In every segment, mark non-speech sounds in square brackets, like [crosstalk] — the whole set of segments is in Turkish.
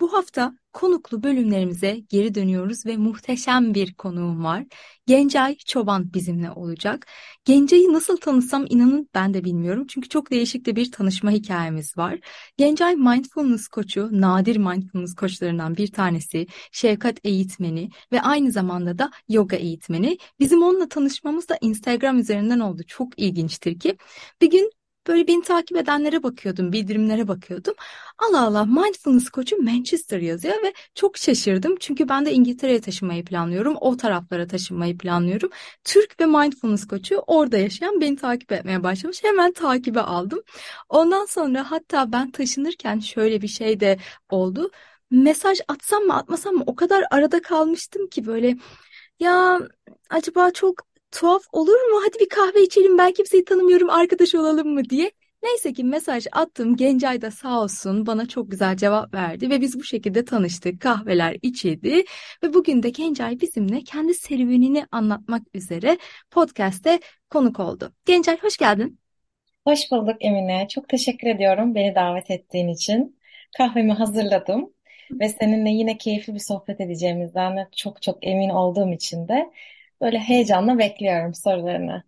Bu hafta konuklu bölümlerimize geri dönüyoruz ve muhteşem bir konuğum var. Gencay Çoban bizimle olacak. Gencay'ı nasıl tanısam inanın ben de bilmiyorum. Çünkü çok değişik de bir tanışma hikayemiz var. Gencay mindfulness koçu, nadir mindfulness koçlarından bir tanesi, şefkat eğitmeni ve aynı zamanda da yoga eğitmeni. Bizim onunla tanışmamız da Instagram üzerinden oldu. Çok ilginçtir ki bir gün Böyle beni takip edenlere bakıyordum, bildirimlere bakıyordum. Allah Allah mindfulness koçu Manchester yazıyor ve çok şaşırdım. Çünkü ben de İngiltere'ye taşınmayı planlıyorum. O taraflara taşınmayı planlıyorum. Türk ve mindfulness koçu orada yaşayan beni takip etmeye başlamış. Hemen takibe aldım. Ondan sonra hatta ben taşınırken şöyle bir şey de oldu. Mesaj atsam mı atmasam mı o kadar arada kalmıştım ki böyle ya acaba çok tuhaf olur mu? Hadi bir kahve içelim ben kimseyi tanımıyorum arkadaş olalım mı diye. Neyse ki mesaj attım. Gencay da sağ olsun bana çok güzel cevap verdi ve biz bu şekilde tanıştık. Kahveler içildi ve bugün de Gencay bizimle kendi serüvenini anlatmak üzere podcast'te konuk oldu. Gencay hoş geldin. Hoş bulduk Emine. Çok teşekkür ediyorum beni davet ettiğin için. Kahvemi hazırladım ve seninle yine keyifli bir sohbet edeceğimizden de çok çok emin olduğum için de Böyle heyecanla bekliyorum sorularını.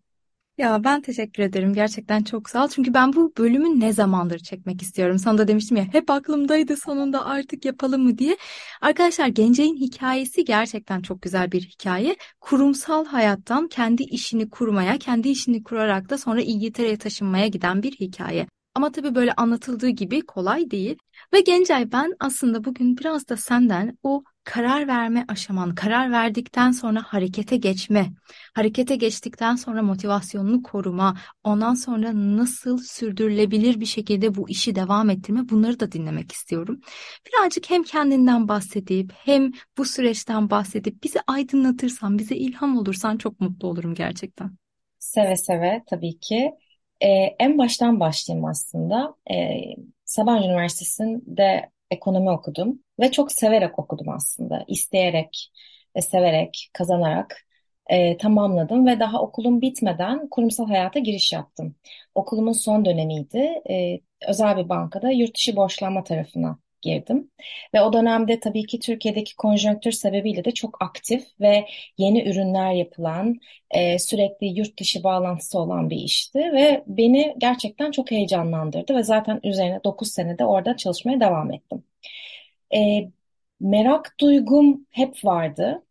Ya ben teşekkür ederim. Gerçekten çok sağ ol. Çünkü ben bu bölümü ne zamandır çekmek istiyorum. Sana da demiştim ya hep aklımdaydı sonunda artık yapalım mı diye. Arkadaşlar Gencay'ın hikayesi gerçekten çok güzel bir hikaye. Kurumsal hayattan kendi işini kurmaya, kendi işini kurarak da sonra İngiltere'ye taşınmaya giden bir hikaye. Ama tabii böyle anlatıldığı gibi kolay değil. Ve Gencay ben aslında bugün biraz da senden o karar verme aşaman, karar verdikten sonra harekete geçme, harekete geçtikten sonra motivasyonunu koruma, ondan sonra nasıl sürdürülebilir bir şekilde bu işi devam ettirme bunları da dinlemek istiyorum. Birazcık hem kendinden bahsedip hem bu süreçten bahsedip bizi aydınlatırsan, bize ilham olursan çok mutlu olurum gerçekten. Seve seve tabii ki. Ee, en baştan başlayayım aslında. Ee, Sabancı Üniversitesi'nde ekonomi okudum ve çok severek okudum aslında. İsteyerek ve severek, kazanarak e, tamamladım ve daha okulum bitmeden kurumsal hayata giriş yaptım. Okulumun son dönemiydi. E, özel bir bankada yurt dışı borçlanma tarafına girdim. Ve o dönemde tabii ki Türkiye'deki konjonktür sebebiyle de çok aktif ve yeni ürünler yapılan, e, sürekli yurt dışı bağlantısı olan bir işti. Ve beni gerçekten çok heyecanlandırdı ve zaten üzerine 9 senede orada çalışmaya devam ettim. E, merak duygum hep vardı.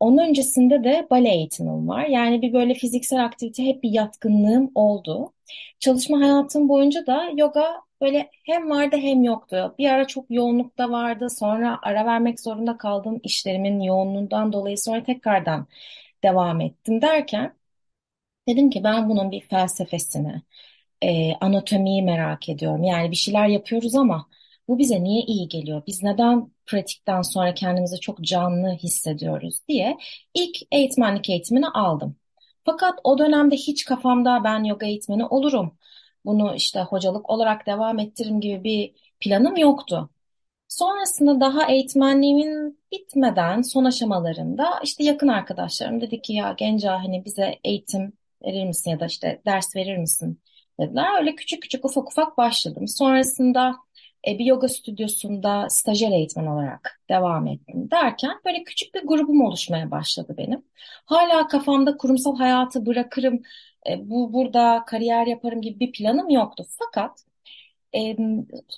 Onun öncesinde de bale eğitimim var. Yani bir böyle fiziksel aktivite hep bir yatkınlığım oldu. Çalışma hayatım boyunca da yoga böyle hem vardı hem yoktu. Bir ara çok yoğunlukta vardı. Sonra ara vermek zorunda kaldığım işlerimin yoğunluğundan dolayı sonra tekrardan devam ettim derken dedim ki ben bunun bir felsefesini, e, anatomiyi merak ediyorum. Yani bir şeyler yapıyoruz ama bu bize niye iyi geliyor? Biz neden pratikten sonra kendimizi çok canlı hissediyoruz diye ilk eğitmenlik eğitimini aldım. Fakat o dönemde hiç kafamda ben yoga eğitmeni olurum. Bunu işte hocalık olarak devam ettiririm gibi bir planım yoktu. Sonrasında daha eğitmenliğimin bitmeden son aşamalarında işte yakın arkadaşlarım dedi ki ya Genca hani bize eğitim verir misin ya da işte ders verir misin dediler. Öyle küçük küçük ufak ufak başladım. Sonrasında e, bir yoga stüdyosunda stajyer eğitmen olarak devam ettim derken böyle küçük bir grubum oluşmaya başladı benim. Hala kafamda kurumsal hayatı bırakırım, e, bu burada kariyer yaparım gibi bir planım yoktu. Fakat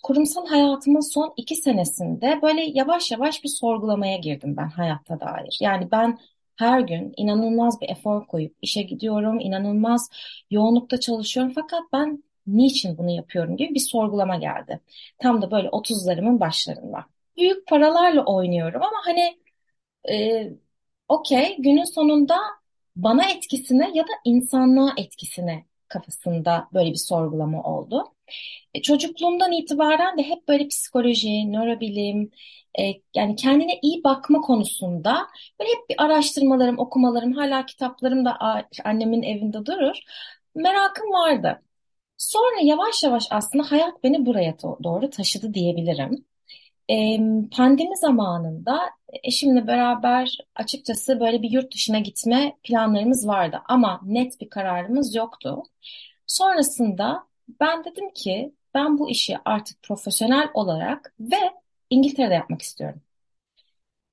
kurumsal hayatımın son iki senesinde böyle yavaş yavaş bir sorgulamaya girdim ben hayatta dair. Yani ben her gün inanılmaz bir efor koyup işe gidiyorum, inanılmaz yoğunlukta çalışıyorum fakat ben niçin bunu yapıyorum gibi bir sorgulama geldi. Tam da böyle 30'larımın başlarında. Büyük paralarla oynuyorum ama hani e, okey günün sonunda bana etkisine ya da insanlığa etkisine kafasında böyle bir sorgulama oldu. E, çocukluğumdan itibaren de hep böyle psikoloji, nörobilim, e, yani kendine iyi bakma konusunda böyle hep bir araştırmalarım, okumalarım, hala kitaplarım da annemin evinde durur. Merakım vardı. Sonra yavaş yavaş aslında hayat beni buraya doğru taşıdı diyebilirim. Pandemi zamanında eşimle beraber açıkçası böyle bir yurt dışına gitme planlarımız vardı ama net bir kararımız yoktu. Sonrasında ben dedim ki ben bu işi artık profesyonel olarak ve İngiltere'de yapmak istiyorum.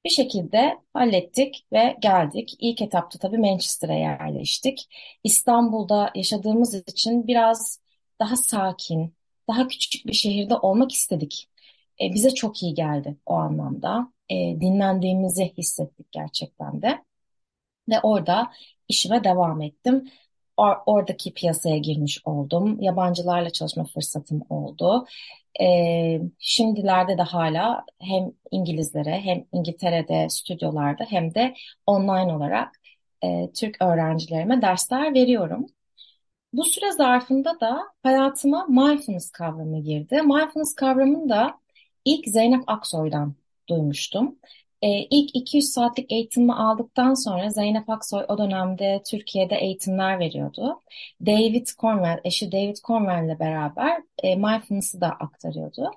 Bir şekilde hallettik ve geldik. İlk etapta tabii Manchester'a yerleştik. İstanbul'da yaşadığımız için biraz daha sakin, daha küçük bir şehirde olmak istedik. E, bize çok iyi geldi o anlamda. E, dinlendiğimizi hissettik gerçekten de. Ve orada işime devam ettim. Or oradaki piyasaya girmiş oldum. Yabancılarla çalışma fırsatım oldu. E, şimdilerde de hala hem İngilizlere hem İngiltere'de stüdyolarda hem de online olarak e, Türk öğrencilerime dersler veriyorum. Bu süre zarfında da hayatıma mindfulness kavramı girdi. Mindfulness kavramını da ilk Zeynep Aksoy'dan duymuştum. Ee, ilk 200 saatlik eğitimi aldıktan sonra Zeynep Aksoy o dönemde Türkiye'de eğitimler veriyordu. David Cornwell, eşi David Cornwell ile beraber e, mindfulness'ı da aktarıyordu.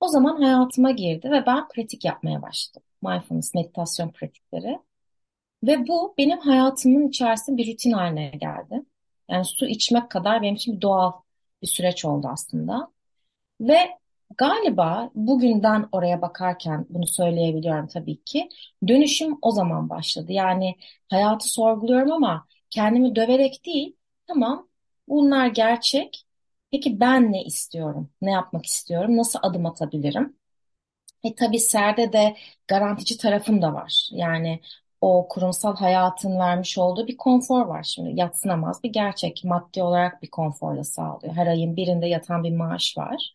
O zaman hayatıma girdi ve ben pratik yapmaya başladım. Mindfulness, meditasyon pratikleri. Ve bu benim hayatımın içerisinde bir rutin haline geldi. Yani su içmek kadar benim için doğal bir süreç oldu aslında. Ve galiba bugünden oraya bakarken bunu söyleyebiliyorum tabii ki. Dönüşüm o zaman başladı. Yani hayatı sorguluyorum ama kendimi döverek değil, tamam bunlar gerçek. Peki ben ne istiyorum? Ne yapmak istiyorum? Nasıl adım atabilirim? E tabii serde de garantici tarafım da var. Yani o kurumsal hayatın vermiş olduğu bir konfor var şimdi. Yatsınamaz bir gerçek. Maddi olarak bir konfor da sağlıyor. Her ayın birinde yatan bir maaş var.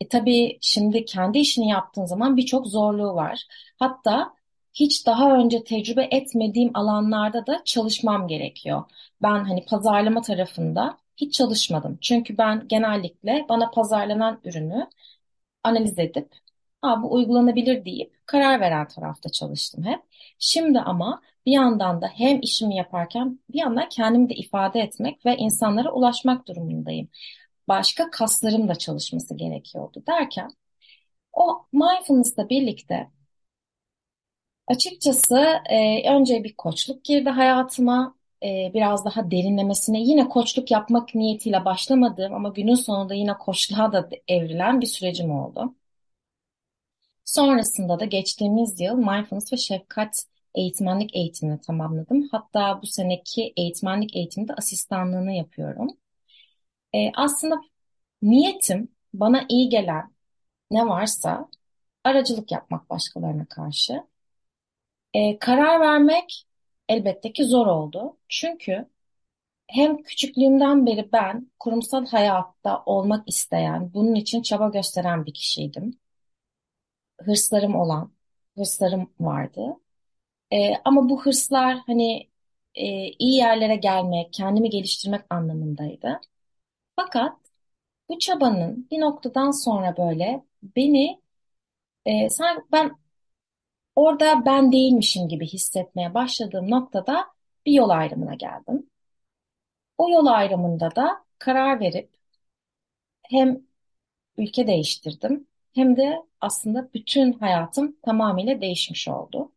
E tabii şimdi kendi işini yaptığın zaman birçok zorluğu var. Hatta hiç daha önce tecrübe etmediğim alanlarda da çalışmam gerekiyor. Ben hani pazarlama tarafında hiç çalışmadım. Çünkü ben genellikle bana pazarlanan ürünü analiz edip ha, bu uygulanabilir deyip karar veren tarafta çalıştım hep. Şimdi ama bir yandan da hem işimi yaparken bir yandan kendimi de ifade etmek ve insanlara ulaşmak durumundayım. Başka kaslarım da çalışması gerekiyordu derken o mindfulness'la birlikte açıkçası e, önce bir koçluk girdi hayatıma e, biraz daha derinlemesine yine koçluk yapmak niyetiyle başlamadığım ama günün sonunda yine koçluğa da evrilen bir sürecim oldu. Sonrasında da geçtiğimiz yıl mindfulness ve şefkat eğitmenlik eğitimini tamamladım. Hatta bu seneki eğitmenlik eğitimde asistanlığını yapıyorum. Ee, aslında niyetim bana iyi gelen ne varsa aracılık yapmak başkalarına karşı. Ee, karar vermek elbette ki zor oldu. Çünkü hem küçüklüğümden beri ben kurumsal hayatta olmak isteyen, bunun için çaba gösteren bir kişiydim hırslarım olan, hırslarım vardı. E, ama bu hırslar hani e, iyi yerlere gelmek, kendimi geliştirmek anlamındaydı. Fakat bu çabanın bir noktadan sonra böyle beni e, sanki ben orada ben değilmişim gibi hissetmeye başladığım noktada bir yol ayrımına geldim. O yol ayrımında da karar verip hem ülke değiştirdim hem de aslında bütün hayatım tamamıyla değişmiş oldu.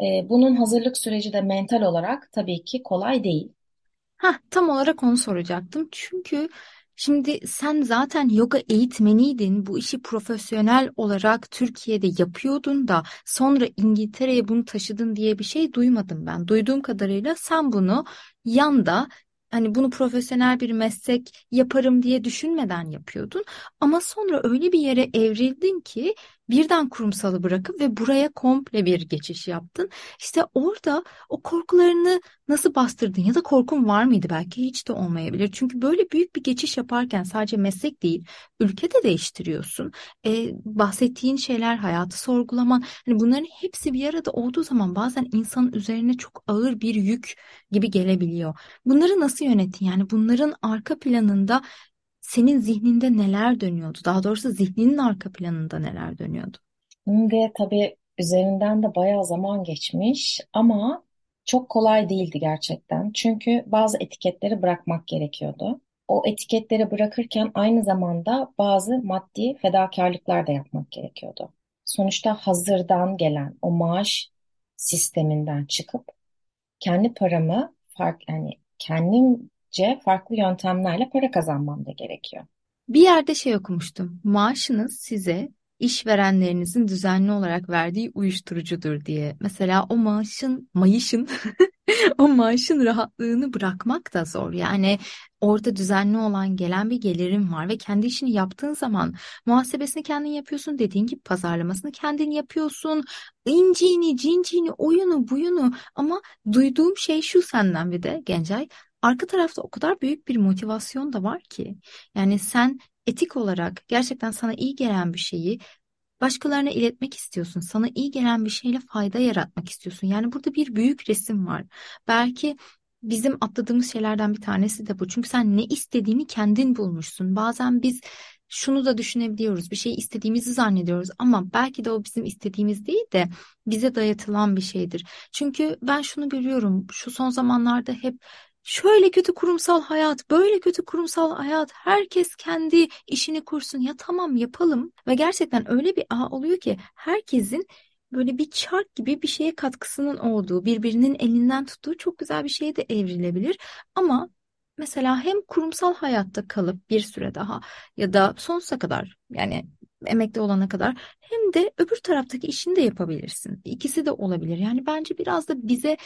Ee, bunun hazırlık süreci de mental olarak tabii ki kolay değil. Ha, tam olarak onu soracaktım. Çünkü şimdi sen zaten yoga eğitmeniydin. Bu işi profesyonel olarak Türkiye'de yapıyordun da sonra İngiltere'ye bunu taşıdın diye bir şey duymadım ben. Duyduğum kadarıyla sen bunu yanda hani bunu profesyonel bir meslek yaparım diye düşünmeden yapıyordun. Ama sonra öyle bir yere evrildin ki birden kurumsalı bırakıp ve buraya komple bir geçiş yaptın. İşte orada o korkularını nasıl bastırdın ya da korkun var mıydı belki hiç de olmayabilir. Çünkü böyle büyük bir geçiş yaparken sadece meslek değil ülke de değiştiriyorsun. Ee, bahsettiğin şeyler hayatı sorgulaman hani bunların hepsi bir arada olduğu zaman bazen insanın üzerine çok ağır bir yük gibi gelebiliyor. Bunları nasıl yönettin yani bunların arka planında senin zihninde neler dönüyordu? Daha doğrusu zihninin arka planında neler dönüyordu? Şimdi tabii üzerinden de bayağı zaman geçmiş ama çok kolay değildi gerçekten. Çünkü bazı etiketleri bırakmak gerekiyordu. O etiketleri bırakırken aynı zamanda bazı maddi fedakarlıklar da yapmak gerekiyordu. Sonuçta hazırdan gelen o maaş sisteminden çıkıp kendi paramı fark yani kendimce farklı yöntemlerle para kazanmam da gerekiyor. Bir yerde şey okumuştum. Maaşınız size işverenlerinizin düzenli olarak verdiği uyuşturucudur diye. Mesela o maaşın, mayışın, [laughs] o maaşın rahatlığını bırakmak da zor. Yani orada düzenli olan gelen bir gelirim var ve kendi işini yaptığın zaman muhasebesini kendin yapıyorsun dediğin gibi pazarlamasını kendin yapıyorsun. İnciğini, cinciğini, oyunu, buyunu ama duyduğum şey şu senden bir de Gencay. Arka tarafta o kadar büyük bir motivasyon da var ki. Yani sen etik olarak gerçekten sana iyi gelen bir şeyi başkalarına iletmek istiyorsun. Sana iyi gelen bir şeyle fayda yaratmak istiyorsun. Yani burada bir büyük resim var. Belki bizim atladığımız şeylerden bir tanesi de bu. Çünkü sen ne istediğini kendin bulmuşsun. Bazen biz şunu da düşünebiliyoruz. Bir şeyi istediğimizi zannediyoruz ama belki de o bizim istediğimiz değil de bize dayatılan bir şeydir. Çünkü ben şunu görüyorum. Şu son zamanlarda hep Şöyle kötü kurumsal hayat, böyle kötü kurumsal hayat, herkes kendi işini kursun. Ya tamam yapalım ve gerçekten öyle bir ağ oluyor ki herkesin böyle bir çark gibi bir şeye katkısının olduğu, birbirinin elinden tuttuğu çok güzel bir şeye de evrilebilir. Ama mesela hem kurumsal hayatta kalıp bir süre daha ya da sonsuza kadar yani emekli olana kadar hem de öbür taraftaki işini de yapabilirsin. İkisi de olabilir. Yani bence biraz da bize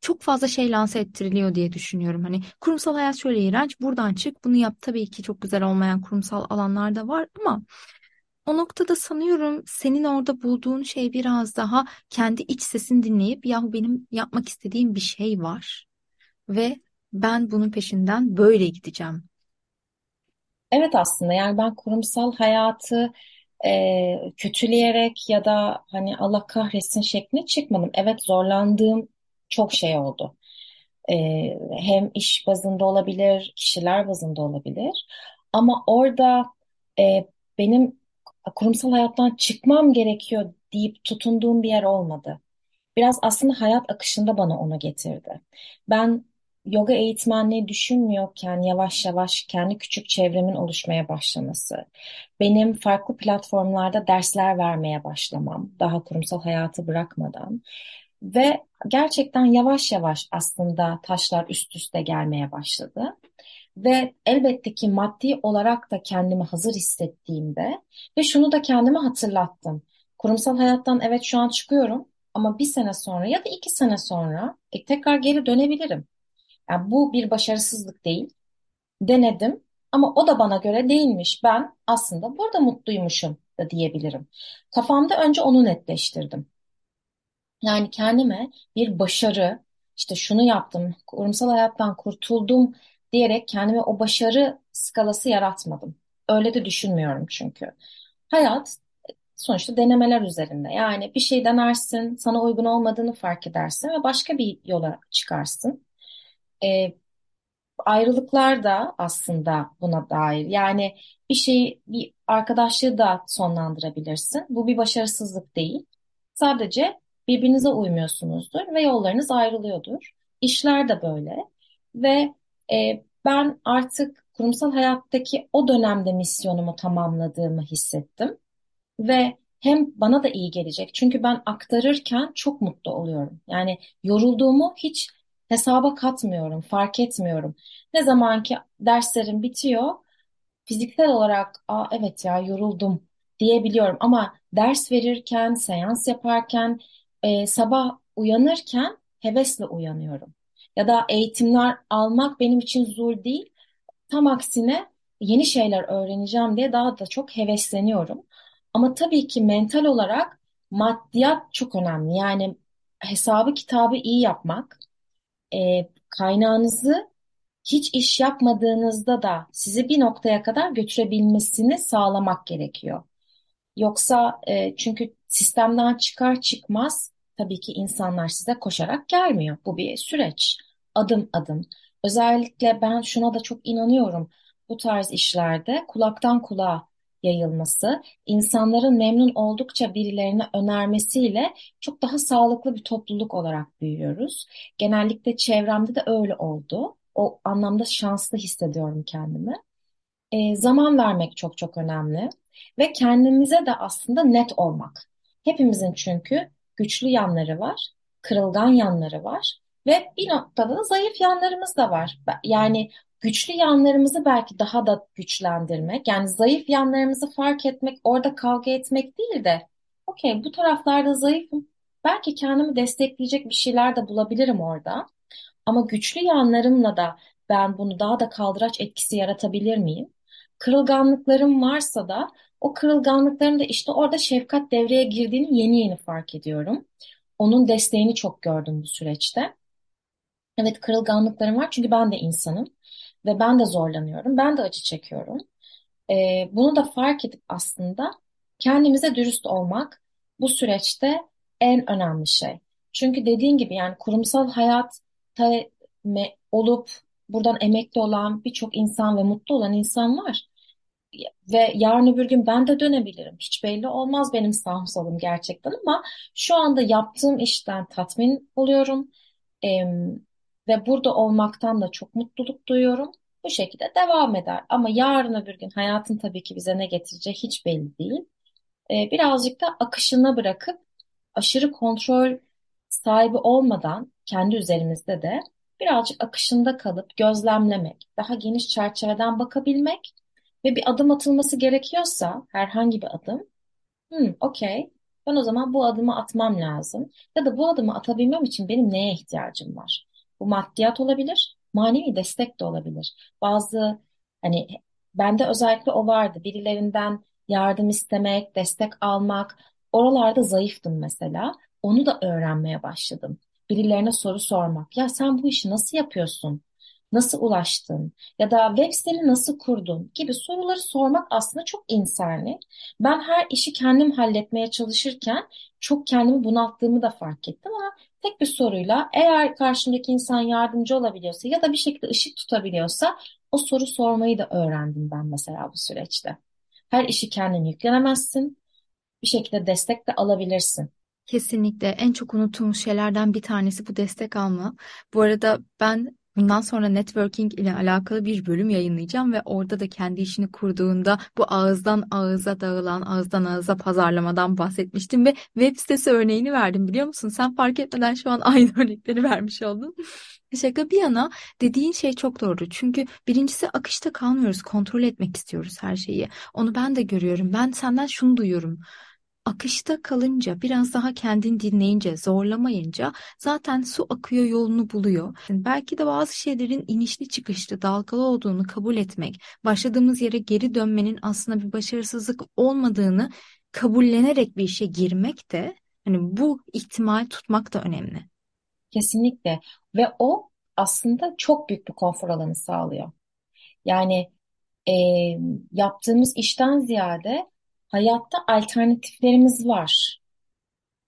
çok fazla şey lanse ettiriliyor diye düşünüyorum. Hani kurumsal hayat şöyle iğrenç, buradan çık, bunu yap. Tabii ki çok güzel olmayan kurumsal alanlar da var ama o noktada sanıyorum senin orada bulduğun şey biraz daha kendi iç sesini dinleyip yahu benim yapmak istediğim bir şey var ve ben bunun peşinden böyle gideceğim. Evet aslında yani ben kurumsal hayatı e, kötüleyerek ya da hani Allah kahretsin şeklinde çıkmadım. Evet zorlandığım çok şey oldu. Ee, hem iş bazında olabilir, kişiler bazında olabilir. Ama orada e, benim kurumsal hayattan çıkmam gerekiyor deyip tutunduğum bir yer olmadı. Biraz aslında hayat akışında bana onu getirdi. Ben yoga eğitmenliği düşünmüyorken yavaş yavaş kendi küçük çevremin oluşmaya başlaması, benim farklı platformlarda dersler vermeye başlamam, daha kurumsal hayatı bırakmadan ve gerçekten yavaş yavaş aslında taşlar üst üste gelmeye başladı. Ve elbette ki maddi olarak da kendimi hazır hissettiğimde ve şunu da kendime hatırlattım. Kurumsal hayattan evet şu an çıkıyorum ama bir sene sonra ya da iki sene sonra e, tekrar geri dönebilirim. Yani bu bir başarısızlık değil. Denedim ama o da bana göre değilmiş. Ben aslında burada mutluymuşum da diyebilirim. Kafamda önce onu netleştirdim. Yani kendime bir başarı, işte şunu yaptım, kurumsal hayattan kurtuldum diyerek kendime o başarı skalası yaratmadım. Öyle de düşünmüyorum çünkü. Hayat sonuçta denemeler üzerinde. Yani bir şey denersin, sana uygun olmadığını fark edersin ve başka bir yola çıkarsın. Ee, ayrılıklar da aslında buna dair. Yani bir şeyi, bir arkadaşlığı da sonlandırabilirsin. Bu bir başarısızlık değil. Sadece birbirinize uymuyorsunuzdur ve yollarınız ayrılıyordur. İşler de böyle ve e, ben artık kurumsal hayattaki o dönemde misyonumu tamamladığımı hissettim ve hem bana da iyi gelecek çünkü ben aktarırken çok mutlu oluyorum. Yani yorulduğumu hiç hesaba katmıyorum, fark etmiyorum. Ne zaman ki derslerim bitiyor, fiziksel olarak Aa, evet ya yoruldum diyebiliyorum ama ders verirken, seans yaparken e, sabah uyanırken hevesle uyanıyorum. Ya da eğitimler almak benim için zor değil. Tam aksine yeni şeyler öğreneceğim diye daha da çok hevesleniyorum. Ama tabii ki mental olarak maddiyat çok önemli. Yani hesabı kitabı iyi yapmak, e, kaynağınızı hiç iş yapmadığınızda da sizi bir noktaya kadar götürebilmesini sağlamak gerekiyor. Yoksa e, çünkü sistemden çıkar çıkmaz tabii ki insanlar size koşarak gelmiyor. Bu bir süreç. Adım adım. Özellikle ben şuna da çok inanıyorum. bu tarz işlerde kulaktan kulağa yayılması, insanların memnun oldukça birilerine önermesiyle çok daha sağlıklı bir topluluk olarak büyüyoruz. Genellikle çevremde de öyle oldu. O anlamda şanslı hissediyorum kendimi. E, zaman vermek çok çok önemli ve kendimize de aslında net olmak. Hepimizin çünkü güçlü yanları var, kırılgan yanları var ve bir noktada da zayıf yanlarımız da var. Yani güçlü yanlarımızı belki daha da güçlendirmek, yani zayıf yanlarımızı fark etmek, orada kavga etmek değil de, okey bu taraflarda zayıfım, belki kendimi destekleyecek bir şeyler de bulabilirim orada. Ama güçlü yanlarımla da ben bunu daha da kaldıraç etkisi yaratabilir miyim? Kırılganlıklarım varsa da o kırılganlıklarım da işte orada şefkat devreye girdiğini yeni yeni fark ediyorum. Onun desteğini çok gördüm bu süreçte. Evet kırılganlıklarım var çünkü ben de insanım ve ben de zorlanıyorum, ben de acı çekiyorum. Ee, bunu da fark edip aslında kendimize dürüst olmak bu süreçte en önemli şey. Çünkü dediğin gibi yani kurumsal hayatta olup buradan emekli olan birçok insan ve mutlu olan insan var. Ve yarın öbür gün ben de dönebilirim. Hiç belli olmaz benim sağım solum gerçekten ama şu anda yaptığım işten tatmin oluyorum. Ee, ve burada olmaktan da çok mutluluk duyuyorum. Bu şekilde devam eder. Ama yarın öbür gün hayatın tabii ki bize ne getireceği hiç belli değil. Ee, birazcık da akışına bırakıp aşırı kontrol sahibi olmadan kendi üzerimizde de birazcık akışında kalıp gözlemlemek, daha geniş çerçeveden bakabilmek ve bir adım atılması gerekiyorsa herhangi bir adım, hmm, okey, ben o zaman bu adımı atmam lazım. Ya da bu adımı atabilmem için benim neye ihtiyacım var? Bu maddiyat olabilir, manevi destek de olabilir. Bazı hani bende özellikle o vardı. Birilerinden yardım istemek, destek almak. Oralarda zayıftım mesela. Onu da öğrenmeye başladım. Birilerine soru sormak. Ya sen bu işi nasıl yapıyorsun? Nasıl ulaştın? Ya da web siteni nasıl kurdun? Gibi soruları sormak aslında çok insani. Ben her işi kendim halletmeye çalışırken çok kendimi bunalttığımı da fark ettim ama tek bir soruyla eğer karşımdaki insan yardımcı olabiliyorsa ya da bir şekilde ışık tutabiliyorsa o soru sormayı da öğrendim ben mesela bu süreçte. Her işi kendin yüklenemezsin. Bir şekilde destek de alabilirsin. Kesinlikle en çok unuttuğumuz şeylerden bir tanesi bu destek alma. Bu arada ben Bundan sonra networking ile alakalı bir bölüm yayınlayacağım ve orada da kendi işini kurduğunda bu ağızdan ağıza dağılan, ağızdan ağıza pazarlamadan bahsetmiştim ve web sitesi örneğini verdim biliyor musun? Sen fark etmeden şu an [laughs] aynı örnekleri vermiş oldun. Şaka bir yana dediğin şey çok doğru. Çünkü birincisi akışta kalmıyoruz, kontrol etmek istiyoruz her şeyi. Onu ben de görüyorum. Ben senden şunu duyuyorum akışta kalınca, biraz daha kendini dinleyince, zorlamayınca zaten su akıyor yolunu buluyor. Belki de bazı şeylerin inişli çıkışlı, dalgalı olduğunu kabul etmek, başladığımız yere geri dönmenin aslında bir başarısızlık olmadığını kabullenerek bir işe girmek de hani bu ihtimal tutmak da önemli. Kesinlikle ve o aslında çok büyük bir konfor alanı sağlıyor. Yani e, yaptığımız işten ziyade Hayatta alternatiflerimiz var.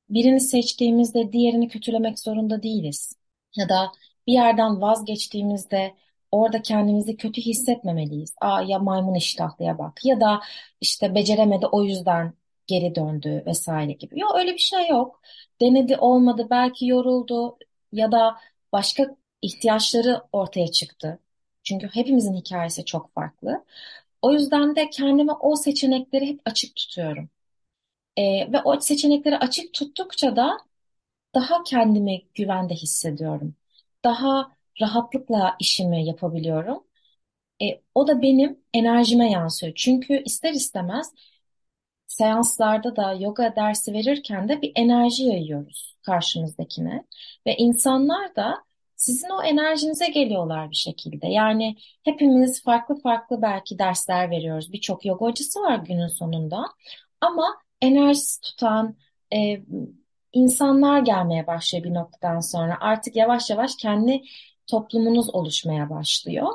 Birini seçtiğimizde diğerini kötülemek zorunda değiliz. Ya da bir yerden vazgeçtiğimizde orada kendimizi kötü hissetmemeliyiz. Aa ya maymun iştahlıya bak ya da işte beceremedi o yüzden geri döndü vesaire gibi. Yok öyle bir şey yok. Denedi olmadı belki yoruldu ya da başka ihtiyaçları ortaya çıktı. Çünkü hepimizin hikayesi çok farklı. O yüzden de kendime o seçenekleri hep açık tutuyorum. E, ve o seçenekleri açık tuttukça da daha kendimi güvende hissediyorum. Daha rahatlıkla işimi yapabiliyorum. E, o da benim enerjime yansıyor. Çünkü ister istemez seanslarda da yoga dersi verirken de bir enerji yayıyoruz karşımızdakine. Ve insanlar da sizin o enerjinize geliyorlar bir şekilde. Yani hepimiz farklı farklı belki dersler veriyoruz. Birçok yoga hocası var günün sonunda. Ama enerjisi tutan e, insanlar gelmeye başlıyor bir noktadan sonra. Artık yavaş yavaş kendi toplumunuz oluşmaya başlıyor.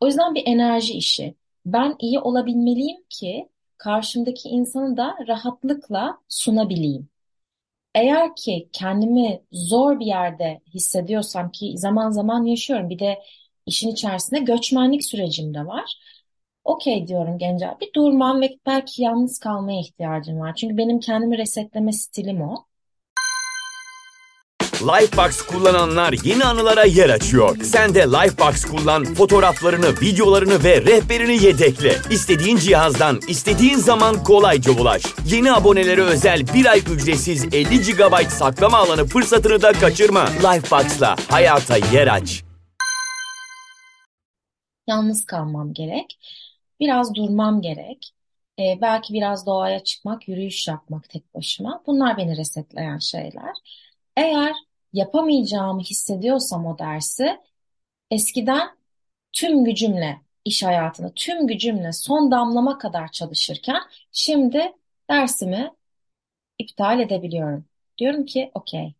O yüzden bir enerji işi. Ben iyi olabilmeliyim ki karşımdaki insanı da rahatlıkla sunabileyim. Eğer ki kendimi zor bir yerde hissediyorsam ki zaman zaman yaşıyorum bir de işin içerisinde göçmenlik sürecim de var. Okey diyorum Genca. Bir durmam ve belki yalnız kalmaya ihtiyacım var. Çünkü benim kendimi resetleme stilim o. Lifebox kullananlar yeni anılara yer açıyor. Sen de Lifebox kullan, fotoğraflarını, videolarını ve rehberini yedekle. İstediğin cihazdan, istediğin zaman kolayca ulaş. Yeni abonelere özel bir ay ücretsiz 50 GB saklama alanı fırsatını da kaçırma. Lifebox'la hayata yer aç. Yalnız kalmam gerek. Biraz durmam gerek. Ee, belki biraz doğaya çıkmak, yürüyüş yapmak tek başıma. Bunlar beni resetleyen şeyler. Eğer yapamayacağımı hissediyorsam o dersi eskiden tüm gücümle iş hayatını, tüm gücümle son damlama kadar çalışırken şimdi dersimi iptal edebiliyorum. Diyorum ki okey,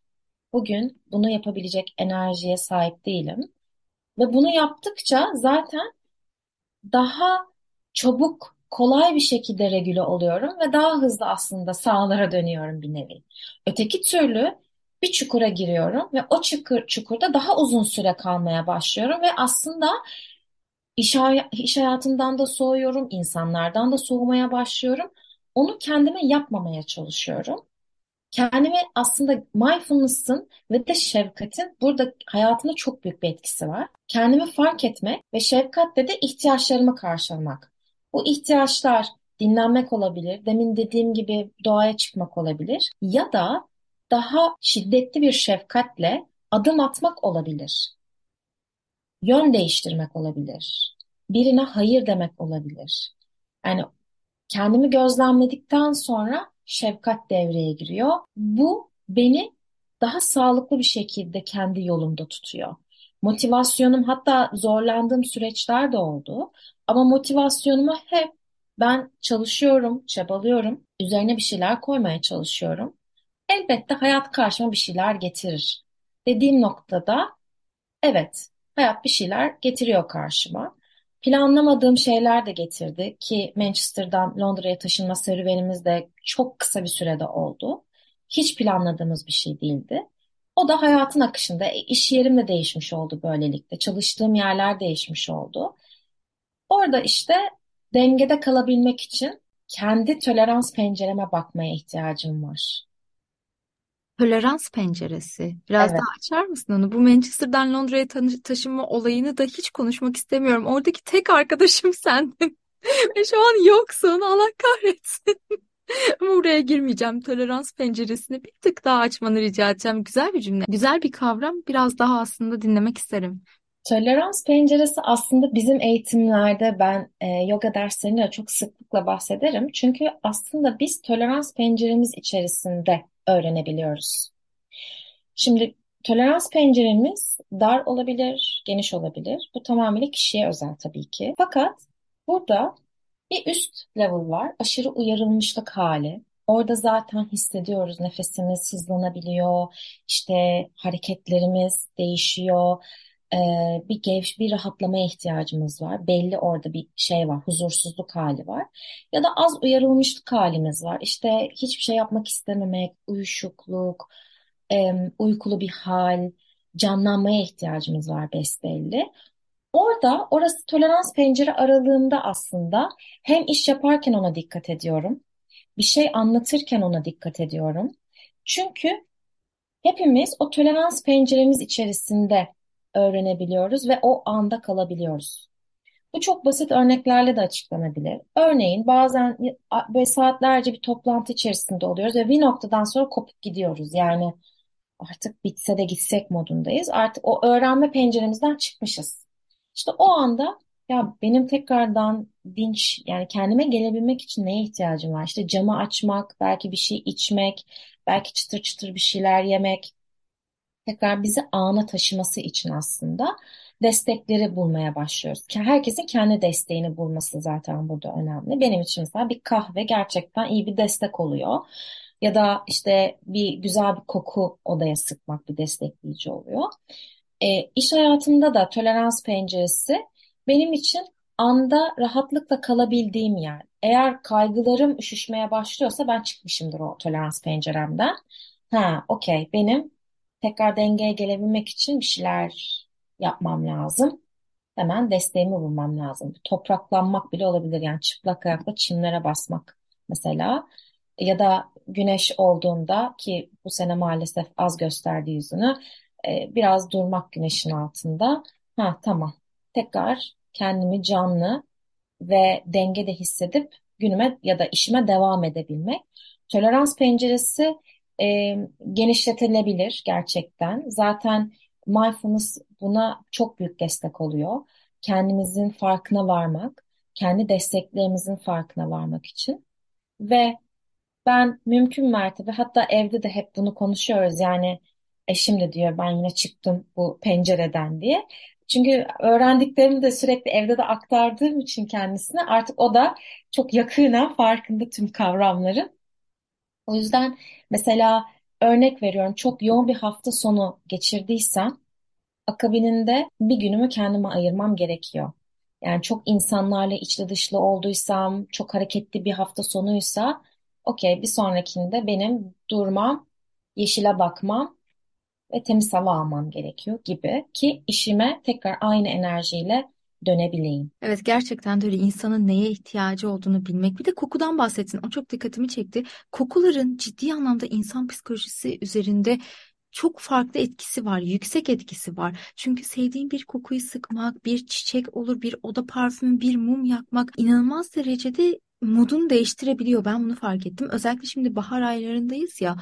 bugün bunu yapabilecek enerjiye sahip değilim. Ve bunu yaptıkça zaten daha çabuk, kolay bir şekilde regüle oluyorum ve daha hızlı aslında sahalara dönüyorum bir nevi. Öteki türlü bir çukura giriyorum ve o çukur, çukurda daha uzun süre kalmaya başlıyorum ve aslında iş, iş hayatından da soğuyorum, insanlardan da soğumaya başlıyorum. Onu kendime yapmamaya çalışıyorum. Kendime aslında mindfulness'ın ve de şefkatin burada hayatımda çok büyük bir etkisi var. Kendimi fark etmek ve şefkatle de ihtiyaçlarımı karşılamak. Bu ihtiyaçlar dinlenmek olabilir, demin dediğim gibi doğaya çıkmak olabilir ya da daha şiddetli bir şefkatle adım atmak olabilir. Yön değiştirmek olabilir. Birine hayır demek olabilir. Yani kendimi gözlemledikten sonra şefkat devreye giriyor. Bu beni daha sağlıklı bir şekilde kendi yolumda tutuyor. Motivasyonum hatta zorlandığım süreçler de oldu. Ama motivasyonumu hep ben çalışıyorum, çabalıyorum, üzerine bir şeyler koymaya çalışıyorum. Elbette hayat karşıma bir şeyler getirir. Dediğim noktada evet, hayat bir şeyler getiriyor karşıma. Planlamadığım şeyler de getirdi ki Manchester'dan Londra'ya taşınma serüvenimiz de çok kısa bir sürede oldu. Hiç planladığımız bir şey değildi. O da hayatın akışında e, iş yerim de değişmiş oldu böylelikle. Çalıştığım yerler değişmiş oldu. Orada işte dengede kalabilmek için kendi tolerans pencereme bakmaya ihtiyacım var. Tolerans penceresi. Biraz Evet. daha açar mısın onu? Bu Manchester'dan Londra'ya taşınma olayını da hiç konuşmak istemiyorum. Oradaki tek arkadaşım [laughs] sendin. Ve şu an yoksun. Allah kahretsin. [laughs] Buraya girmeyeceğim. Tolerans penceresini bir tık daha açmanı rica edeceğim. Güzel bir cümle. Güzel bir kavram. Biraz daha aslında dinlemek isterim. Tolerans penceresi aslında bizim eğitimlerde ben e, yoga derslerinde çok sıklıkla bahsederim. Çünkü aslında biz tolerans penceremiz içerisinde öğrenebiliyoruz. Şimdi tolerans penceremiz dar olabilir, geniş olabilir. Bu tamamıyla kişiye özel tabii ki. Fakat burada bir üst level var, aşırı uyarılmışlık hali. Orada zaten hissediyoruz nefesimiz hızlanabiliyor, işte hareketlerimiz değişiyor, ee, bir gevş, bir rahatlamaya ihtiyacımız var. Belli orada bir şey var, huzursuzluk hali var. Ya da az uyarılmışlık halimiz var. İşte hiçbir şey yapmak istememek, uyuşukluk, em, uykulu bir hal, canlanmaya ihtiyacımız var besbelli. Orada orası tolerans pencere aralığında aslında hem iş yaparken ona dikkat ediyorum, bir şey anlatırken ona dikkat ediyorum. Çünkü hepimiz o tolerans penceremiz içerisinde öğrenebiliyoruz ve o anda kalabiliyoruz. Bu çok basit örneklerle de açıklanabilir. Örneğin bazen böyle saatlerce bir toplantı içerisinde oluyoruz ve bir noktadan sonra kopup gidiyoruz. Yani artık bitse de gitsek modundayız. Artık o öğrenme penceremizden çıkmışız. İşte o anda ya benim tekrardan dinç yani kendime gelebilmek için neye ihtiyacım var? İşte camı açmak, belki bir şey içmek, belki çıtır çıtır bir şeyler yemek. Tekrar bizi ana taşıması için aslında destekleri bulmaya başlıyoruz. Herkesin kendi desteğini bulması zaten burada önemli. Benim için mesela bir kahve gerçekten iyi bir destek oluyor. Ya da işte bir güzel bir koku odaya sıkmak bir destekleyici oluyor. E, iş hayatımda da tolerans penceresi benim için anda rahatlıkla kalabildiğim yer. Eğer kaygılarım üşüşmeye başlıyorsa ben çıkmışımdır o tolerans penceremden. Ha, okey. Benim tekrar dengeye gelebilmek için bir şeyler yapmam lazım. hemen desteğimi bulmam lazım. Topraklanmak bile olabilir yani çıplak ayakla çimlere basmak mesela ya da güneş olduğunda ki bu sene maalesef az gösterdi yüzünü e, biraz durmak güneşin altında. Ha tamam tekrar kendimi canlı ve dengede hissedip günüme ya da işime devam edebilmek. Tolerans penceresi e, genişletilebilir gerçekten. Zaten mindfulness buna çok büyük destek oluyor. Kendimizin farkına varmak, kendi desteklerimizin farkına varmak için. Ve ben mümkün mertebe hatta evde de hep bunu konuşuyoruz. Yani eşim de diyor ben yine çıktım bu pencereden diye. Çünkü öğrendiklerimi de sürekli evde de aktardığım için kendisine artık o da çok yakından farkında tüm kavramların. O yüzden mesela örnek veriyorum çok yoğun bir hafta sonu geçirdiysem akabininde bir günümü kendime ayırmam gerekiyor. Yani çok insanlarla içli dışlı olduysam, çok hareketli bir hafta sonuysa, okey bir sonrakinde benim durmam, yeşile bakmam ve temiz hava almam gerekiyor gibi ki işime tekrar aynı enerjiyle dönebileyim. Evet gerçekten de öyle insanın neye ihtiyacı olduğunu bilmek. Bir de kokudan bahsettin. O çok dikkatimi çekti. Kokuların ciddi anlamda insan psikolojisi üzerinde çok farklı etkisi var, yüksek etkisi var. Çünkü sevdiğin bir kokuyu sıkmak, bir çiçek olur, bir oda parfümü, bir mum yakmak inanılmaz derecede modunu değiştirebiliyor. Ben bunu fark ettim. Özellikle şimdi bahar aylarındayız ya.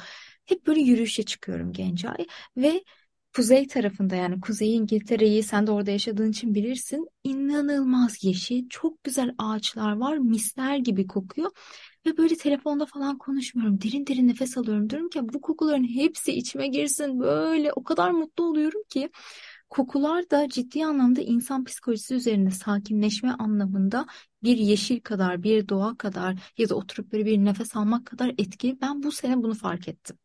Hep böyle yürüyüşe çıkıyorum Gencay ve kuzey tarafında yani Kuzey İngiltere'yi sen de orada yaşadığın için bilirsin. İnanılmaz yeşil, çok güzel ağaçlar var, misler gibi kokuyor. Ve böyle telefonda falan konuşmuyorum. Derin derin nefes alıyorum. Diyorum ki bu kokuların hepsi içime girsin. Böyle o kadar mutlu oluyorum ki. Kokular da ciddi anlamda insan psikolojisi üzerinde sakinleşme anlamında bir yeşil kadar, bir doğa kadar ya da oturup böyle bir nefes almak kadar etkili. Ben bu sene bunu fark ettim.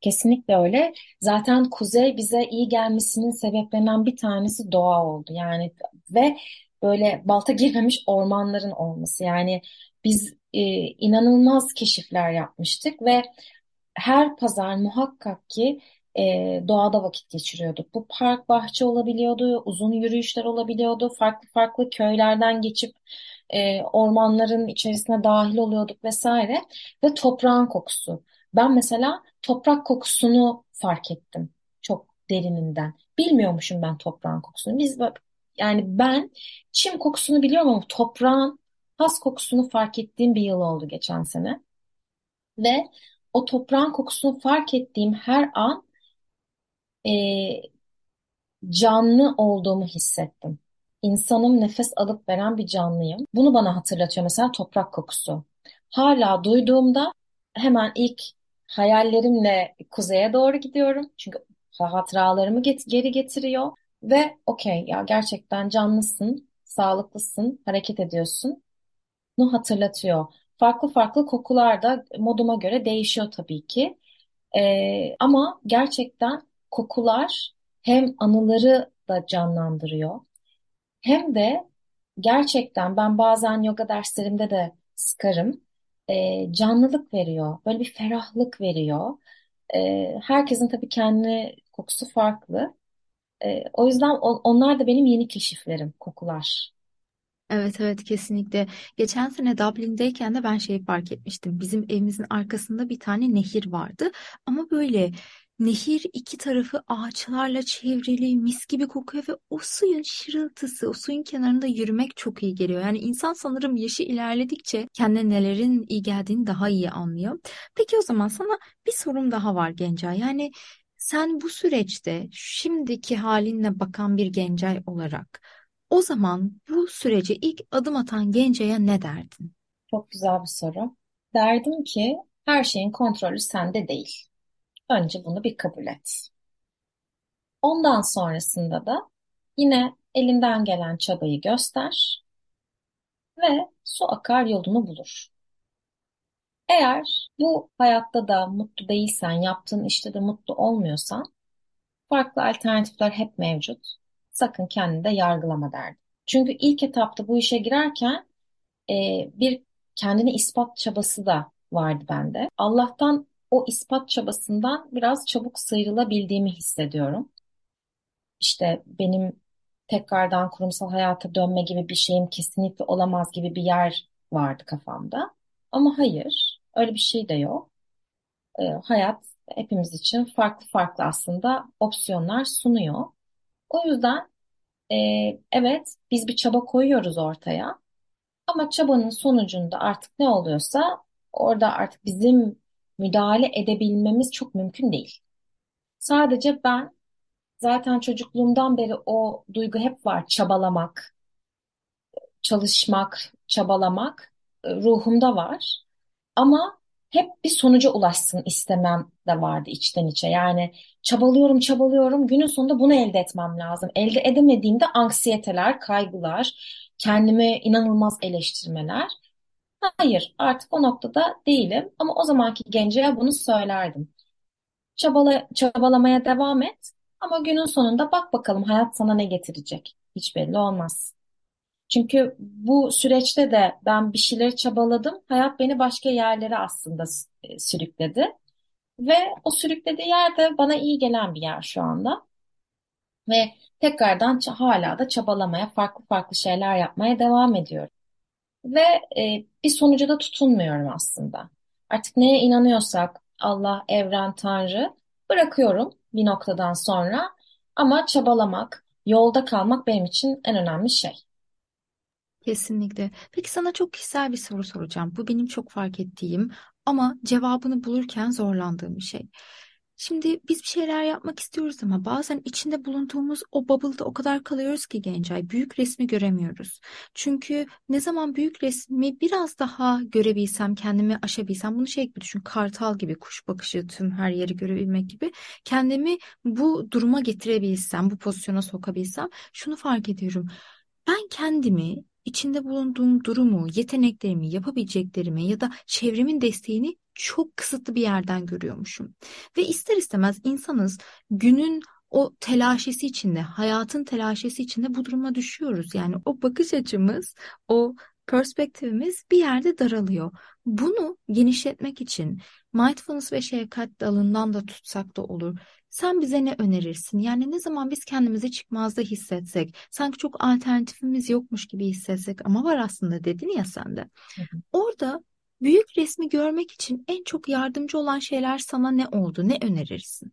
Kesinlikle öyle. Zaten kuzey bize iyi gelmesinin sebeplerinden bir tanesi doğa oldu. Yani ve böyle balta [laughs] girmemiş ormanların olması. Yani biz e, inanılmaz keşifler yapmıştık ve her pazar muhakkak ki e, doğada vakit geçiriyorduk. Bu park bahçe olabiliyordu, uzun yürüyüşler olabiliyordu, farklı farklı köylerden geçip e, ormanların içerisine dahil oluyorduk vesaire ve toprağın kokusu. Ben mesela toprak kokusunu fark ettim çok derininden. Bilmiyormuşum ben toprağın kokusunu. Biz yani ben çim kokusunu biliyorum ama toprağın has kokusunu fark ettiğim bir yıl oldu geçen sene. Ve o toprağın kokusunu fark ettiğim her an e, canlı olduğumu hissettim. İnsanım nefes alıp veren bir canlıyım. Bunu bana hatırlatıyor mesela toprak kokusu. Hala duyduğumda hemen ilk hayallerimle kuzeye doğru gidiyorum. Çünkü hatıralarımı get geri getiriyor. Ve okey ya gerçekten canlısın, sağlıklısın, hareket ediyorsun. Nu hatırlatıyor. Farklı farklı kokular da moduma göre değişiyor tabii ki. Ee, ama gerçekten kokular hem anıları da canlandırıyor. Hem de gerçekten ben bazen yoga derslerimde de sıkarım. Ee, canlılık veriyor. Böyle bir ferahlık veriyor. Ee, herkesin tabii kendi kokusu farklı. Ee, o yüzden on- onlar da benim yeni keşiflerim, kokular. Evet evet kesinlikle. Geçen sene Dublin'deyken de ben şeyi fark etmiştim. Bizim evimizin arkasında bir tane nehir vardı. Ama böyle nehir iki tarafı ağaçlarla çevrili, mis gibi kokuyor ve o suyun şırıltısı, o suyun kenarında yürümek çok iyi geliyor. Yani insan sanırım yaşı ilerledikçe kendine nelerin iyi geldiğini daha iyi anlıyor. Peki o zaman sana bir sorum daha var Gencay. Yani sen bu süreçte şimdiki halinle bakan bir Gencay olarak o zaman bu sürece ilk adım atan Gencay'a ne derdin? Çok güzel bir soru. Derdim ki her şeyin kontrolü sende değil. Önce bunu bir kabul et. Ondan sonrasında da yine elinden gelen çabayı göster ve su akar yolunu bulur. Eğer bu hayatta da mutlu değilsen, yaptığın işte de mutlu olmuyorsan, farklı alternatifler hep mevcut. Sakın kendini de yargılama derdim. Çünkü ilk etapta bu işe girerken e, bir kendini ispat çabası da vardı bende. Allah'tan o ispat çabasından biraz çabuk sıyrılabildiğimi hissediyorum. İşte benim tekrardan kurumsal hayata dönme gibi bir şeyim kesinlikle olamaz gibi bir yer vardı kafamda. Ama hayır, öyle bir şey de yok. E, hayat hepimiz için farklı farklı aslında opsiyonlar sunuyor. O yüzden e, evet biz bir çaba koyuyoruz ortaya ama çabanın sonucunda artık ne oluyorsa orada artık bizim müdahale edebilmemiz çok mümkün değil. Sadece ben zaten çocukluğumdan beri o duygu hep var çabalamak, çalışmak, çabalamak e, ruhumda var. Ama hep bir sonuca ulaşsın istemem de vardı içten içe. Yani çabalıyorum, çabalıyorum. Günün sonunda bunu elde etmem lazım. Elde edemediğimde anksiyeteler, kaygılar, kendime inanılmaz eleştirmeler. Hayır, artık o noktada değilim. Ama o zamanki genceye bunu söylerdim. Çabala, çabalamaya devam et. Ama günün sonunda bak bakalım hayat sana ne getirecek. Hiç belli olmaz. Çünkü bu süreçte de ben bir şeyleri çabaladım. Hayat beni başka yerlere aslında e, sürükledi. Ve o sürüklediği yer de bana iyi gelen bir yer şu anda. Ve tekrardan hala da çabalamaya, farklı farklı şeyler yapmaya devam ediyorum. Ve e, bir sonuca da tutunmuyorum aslında. Artık neye inanıyorsak Allah, evren, Tanrı bırakıyorum bir noktadan sonra. Ama çabalamak, yolda kalmak benim için en önemli şey. Kesinlikle. Peki sana çok kişisel bir soru soracağım. Bu benim çok fark ettiğim ama cevabını bulurken zorlandığım bir şey. Şimdi biz bir şeyler yapmak istiyoruz ama bazen içinde bulunduğumuz o bubble'da o kadar kalıyoruz ki Gencay, büyük resmi göremiyoruz. Çünkü ne zaman büyük resmi biraz daha görebilsem, kendimi aşabilsem, bunu şey gibi düşün, kartal gibi, kuş bakışı tüm her yeri görebilmek gibi, kendimi bu duruma getirebilsem, bu pozisyona sokabilsem, şunu fark ediyorum. Ben kendimi içinde bulunduğum durumu, yeteneklerimi, yapabileceklerimi ya da çevremin desteğini çok kısıtlı bir yerden görüyormuşum. Ve ister istemez insanız günün o telaşesi içinde, hayatın telaşesi içinde bu duruma düşüyoruz. Yani o bakış açımız, o perspektifimiz bir yerde daralıyor. Bunu genişletmek için mindfulness ve şefkat dalından da tutsak da olur. Sen bize ne önerirsin? Yani ne zaman biz kendimizi çıkmazda hissetsek, sanki çok alternatifimiz yokmuş gibi hissetsek ama var aslında dedin ya sen de. Orada büyük resmi görmek için en çok yardımcı olan şeyler sana ne oldu? Ne önerirsin?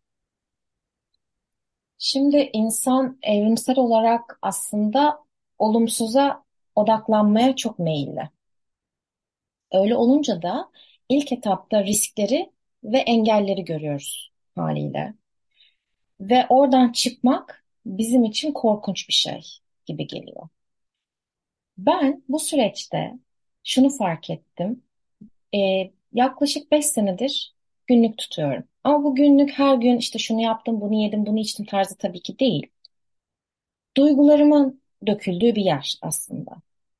Şimdi insan evrimsel olarak aslında olumsuza odaklanmaya çok meyilli. Öyle olunca da ilk etapta riskleri ve engelleri görüyoruz haliyle. Ve oradan çıkmak bizim için korkunç bir şey gibi geliyor. Ben bu süreçte şunu fark ettim. Ee, yaklaşık 5 senedir günlük tutuyorum. Ama bu günlük her gün işte şunu yaptım, bunu yedim, bunu içtim tarzı tabii ki değil. Duygularımın döküldüğü bir yer aslında.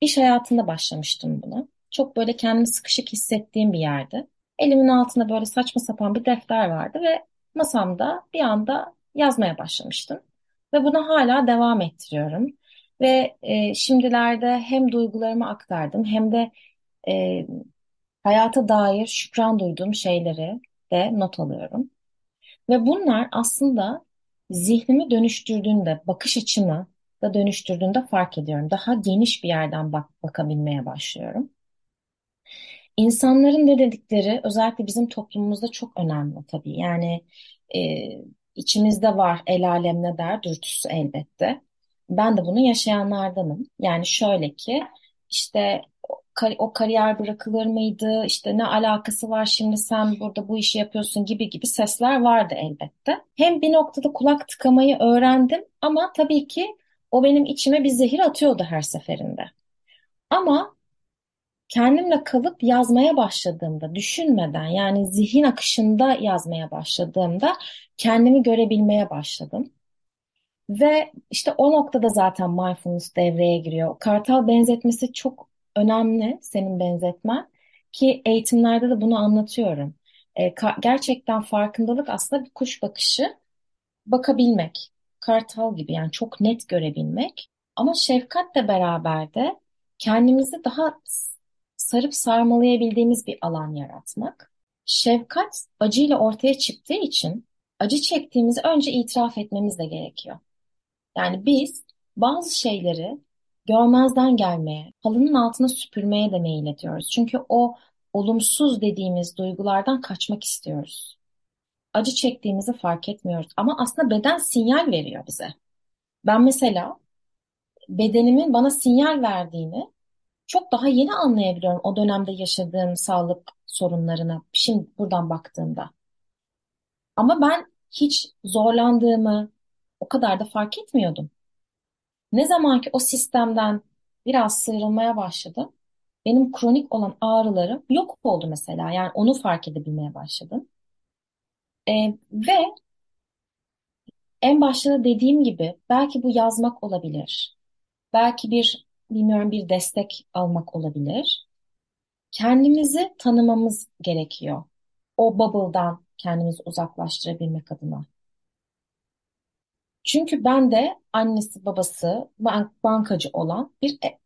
İş hayatında başlamıştım buna. Çok böyle kendimi sıkışık hissettiğim bir yerde. Elimin altında böyle saçma sapan bir defter vardı ve masamda bir anda yazmaya başlamıştım. Ve buna hala devam ettiriyorum. Ve e, şimdilerde hem duygularımı aktardım hem de e, hayata dair şükran duyduğum şeyleri de not alıyorum. Ve bunlar aslında zihnimi dönüştürdüğünde, bakış açımı da dönüştürdüğünde fark ediyorum. Daha geniş bir yerden bak bakabilmeye başlıyorum. İnsanların ne dedikleri özellikle bizim toplumumuzda çok önemli tabii. Yani e, içimizde var el alem ne der dürtüsü elbette. Ben de bunu yaşayanlardanım. Yani şöyle ki işte o kariyer bırakılır mıydı? İşte ne alakası var şimdi sen burada bu işi yapıyorsun gibi gibi sesler vardı elbette. Hem bir noktada kulak tıkamayı öğrendim ama tabii ki o benim içime bir zehir atıyordu her seferinde. Ama kendimle kalıp yazmaya başladığımda, düşünmeden yani zihin akışında yazmaya başladığımda kendimi görebilmeye başladım. Ve işte o noktada zaten mindfulness devreye giriyor. Kartal benzetmesi çok önemli senin benzetmen ki eğitimlerde de bunu anlatıyorum. E, gerçekten farkındalık aslında bir kuş bakışı bakabilmek. Kartal gibi yani çok net görebilmek. Ama şefkatle beraber de kendimizi daha sarıp sarmalayabildiğimiz bir alan yaratmak. Şefkat acıyla ortaya çıktığı için acı çektiğimizi önce itiraf etmemiz de gerekiyor. Yani biz bazı şeyleri görmezden gelmeye, halının altına süpürmeye de meyil ediyoruz. Çünkü o olumsuz dediğimiz duygulardan kaçmak istiyoruz. Acı çektiğimizi fark etmiyoruz ama aslında beden sinyal veriyor bize. Ben mesela bedenimin bana sinyal verdiğini çok daha yeni anlayabiliyorum o dönemde yaşadığım sağlık sorunlarını şimdi buradan baktığımda. Ama ben hiç zorlandığımı o kadar da fark etmiyordum. Ne zaman ki o sistemden biraz sıyrılmaya başladım, benim kronik olan ağrılarım yok oldu mesela. Yani onu fark edebilmeye başladım. Ee, ve en başta da dediğim gibi belki bu yazmak olabilir. Belki bir bilmiyorum bir destek almak olabilir. Kendimizi tanımamız gerekiyor. O bubble'dan kendimizi uzaklaştırabilmek adına. Çünkü ben de annesi babası bank, bankacı olan bir e,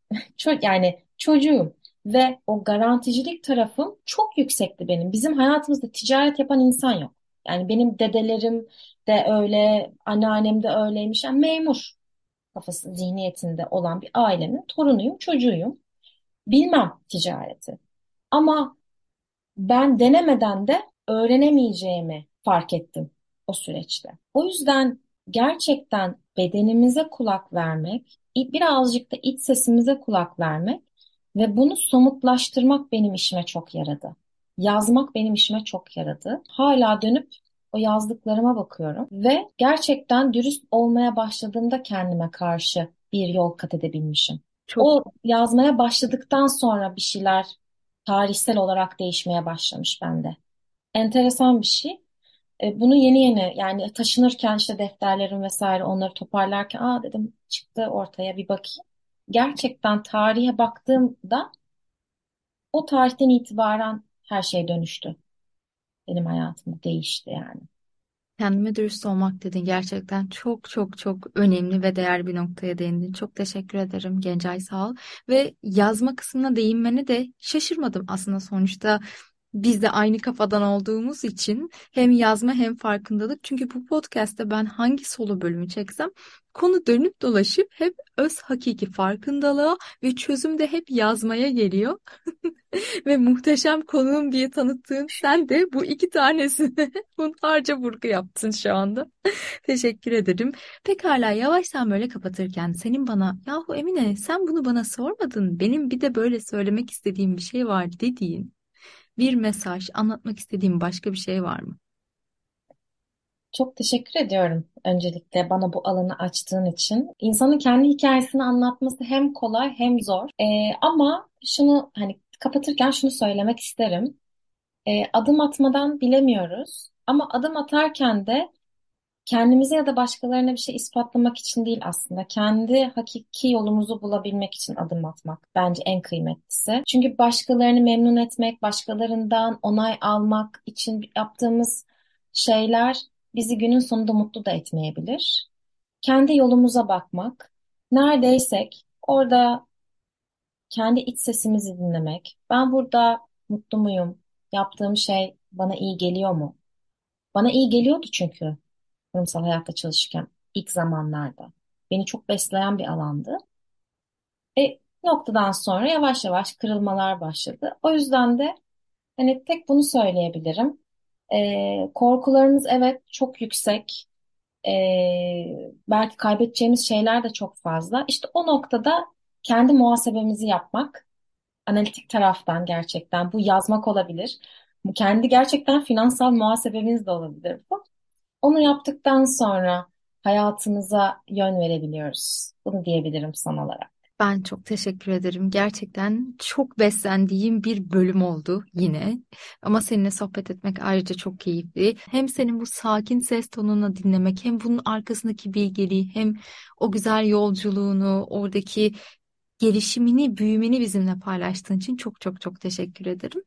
[laughs] yani çocuğum ve o garanticilik tarafım çok yüksekti benim. Bizim hayatımızda ticaret yapan insan yok. Yani benim dedelerim de öyle, anneannem de öyleymiş. Yani memur kafası zihniyetinde olan bir ailenin torunuyum, çocuğuyum. Bilmem ticareti. Ama ben denemeden de öğrenemeyeceğimi fark ettim o süreçte. O yüzden gerçekten bedenimize kulak vermek, birazcık da iç sesimize kulak vermek ve bunu somutlaştırmak benim işime çok yaradı. Yazmak benim işime çok yaradı. Hala dönüp o yazdıklarıma bakıyorum ve gerçekten dürüst olmaya başladığımda kendime karşı bir yol kat edebilmişim. Çok... O yazmaya başladıktan sonra bir şeyler tarihsel olarak değişmeye başlamış bende. Enteresan bir şey. E, bunu yeni yeni yani taşınırken işte defterlerim vesaire onları toparlarken aa dedim çıktı ortaya bir bakayım. Gerçekten tarihe baktığımda o tarihten itibaren her şey dönüştü. Benim hayatımda değişti yani. Kendime dürüst olmak dedin gerçekten çok çok çok önemli ve değerli bir noktaya değindin. Çok teşekkür ederim Gencay sağ ol. Ve yazma kısmına değinmene de şaşırmadım aslında sonuçta biz de aynı kafadan olduğumuz için hem yazma hem farkındalık. Çünkü bu podcast'te ben hangi solo bölümü çeksem konu dönüp dolaşıp hep öz hakiki farkındalığa ve çözüm de hep yazmaya geliyor. [laughs] Ve muhteşem konuğum diye tanıttığın sen de bu iki tanesini bunlarca [laughs] vurgu yaptın şu anda. [laughs] Teşekkür ederim. Pekala yavaştan böyle kapatırken senin bana yahu Emine sen bunu bana sormadın. Benim bir de böyle söylemek istediğim bir şey var dediğin bir mesaj, anlatmak istediğim başka bir şey var mı? Çok teşekkür ediyorum öncelikle bana bu alanı açtığın için. İnsanın kendi hikayesini anlatması hem kolay hem zor. Ee, ama şunu hani kapatırken şunu söylemek isterim. Ee, adım atmadan bilemiyoruz. Ama adım atarken de kendimize ya da başkalarına bir şey ispatlamak için değil aslında. Kendi hakiki yolumuzu bulabilmek için adım atmak bence en kıymetlisi. Çünkü başkalarını memnun etmek, başkalarından onay almak için yaptığımız şeyler bizi günün sonunda mutlu da etmeyebilir. Kendi yolumuza bakmak, neredeysek orada kendi iç sesimizi dinlemek. Ben burada mutlu muyum? Yaptığım şey bana iyi geliyor mu? Bana iyi geliyordu çünkü kurumsal hayatta çalışırken ilk zamanlarda. Beni çok besleyen bir alandı. E, noktadan sonra yavaş yavaş kırılmalar başladı. O yüzden de hani tek bunu söyleyebilirim. E, korkularımız evet çok yüksek. E, belki kaybedeceğimiz şeyler de çok fazla. İşte o noktada kendi muhasebemizi yapmak, analitik taraftan gerçekten bu yazmak olabilir. Bu kendi gerçekten finansal muhasebemiz de olabilir bu. Onu yaptıktan sonra hayatımıza yön verebiliyoruz. Bunu diyebilirim son olarak. Ben çok teşekkür ederim. Gerçekten çok beslendiğim bir bölüm oldu yine. Ama seninle sohbet etmek ayrıca çok keyifli. Hem senin bu sakin ses tonunu dinlemek, hem bunun arkasındaki bilgeliği, hem o güzel yolculuğunu, oradaki gelişimini, büyümeni bizimle paylaştığın için çok çok çok teşekkür ederim.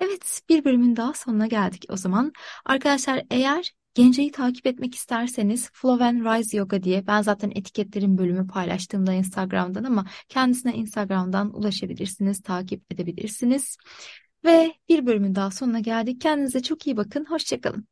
Evet, bir bölümün daha sonuna geldik o zaman. Arkadaşlar eğer Gencayı takip etmek isterseniz Flow and Rise Yoga diye ben zaten etiketlerin bölümü paylaştığımda Instagram'dan ama kendisine Instagram'dan ulaşabilirsiniz, takip edebilirsiniz. Ve bir bölümün daha sonuna geldik. Kendinize çok iyi bakın. Hoşçakalın.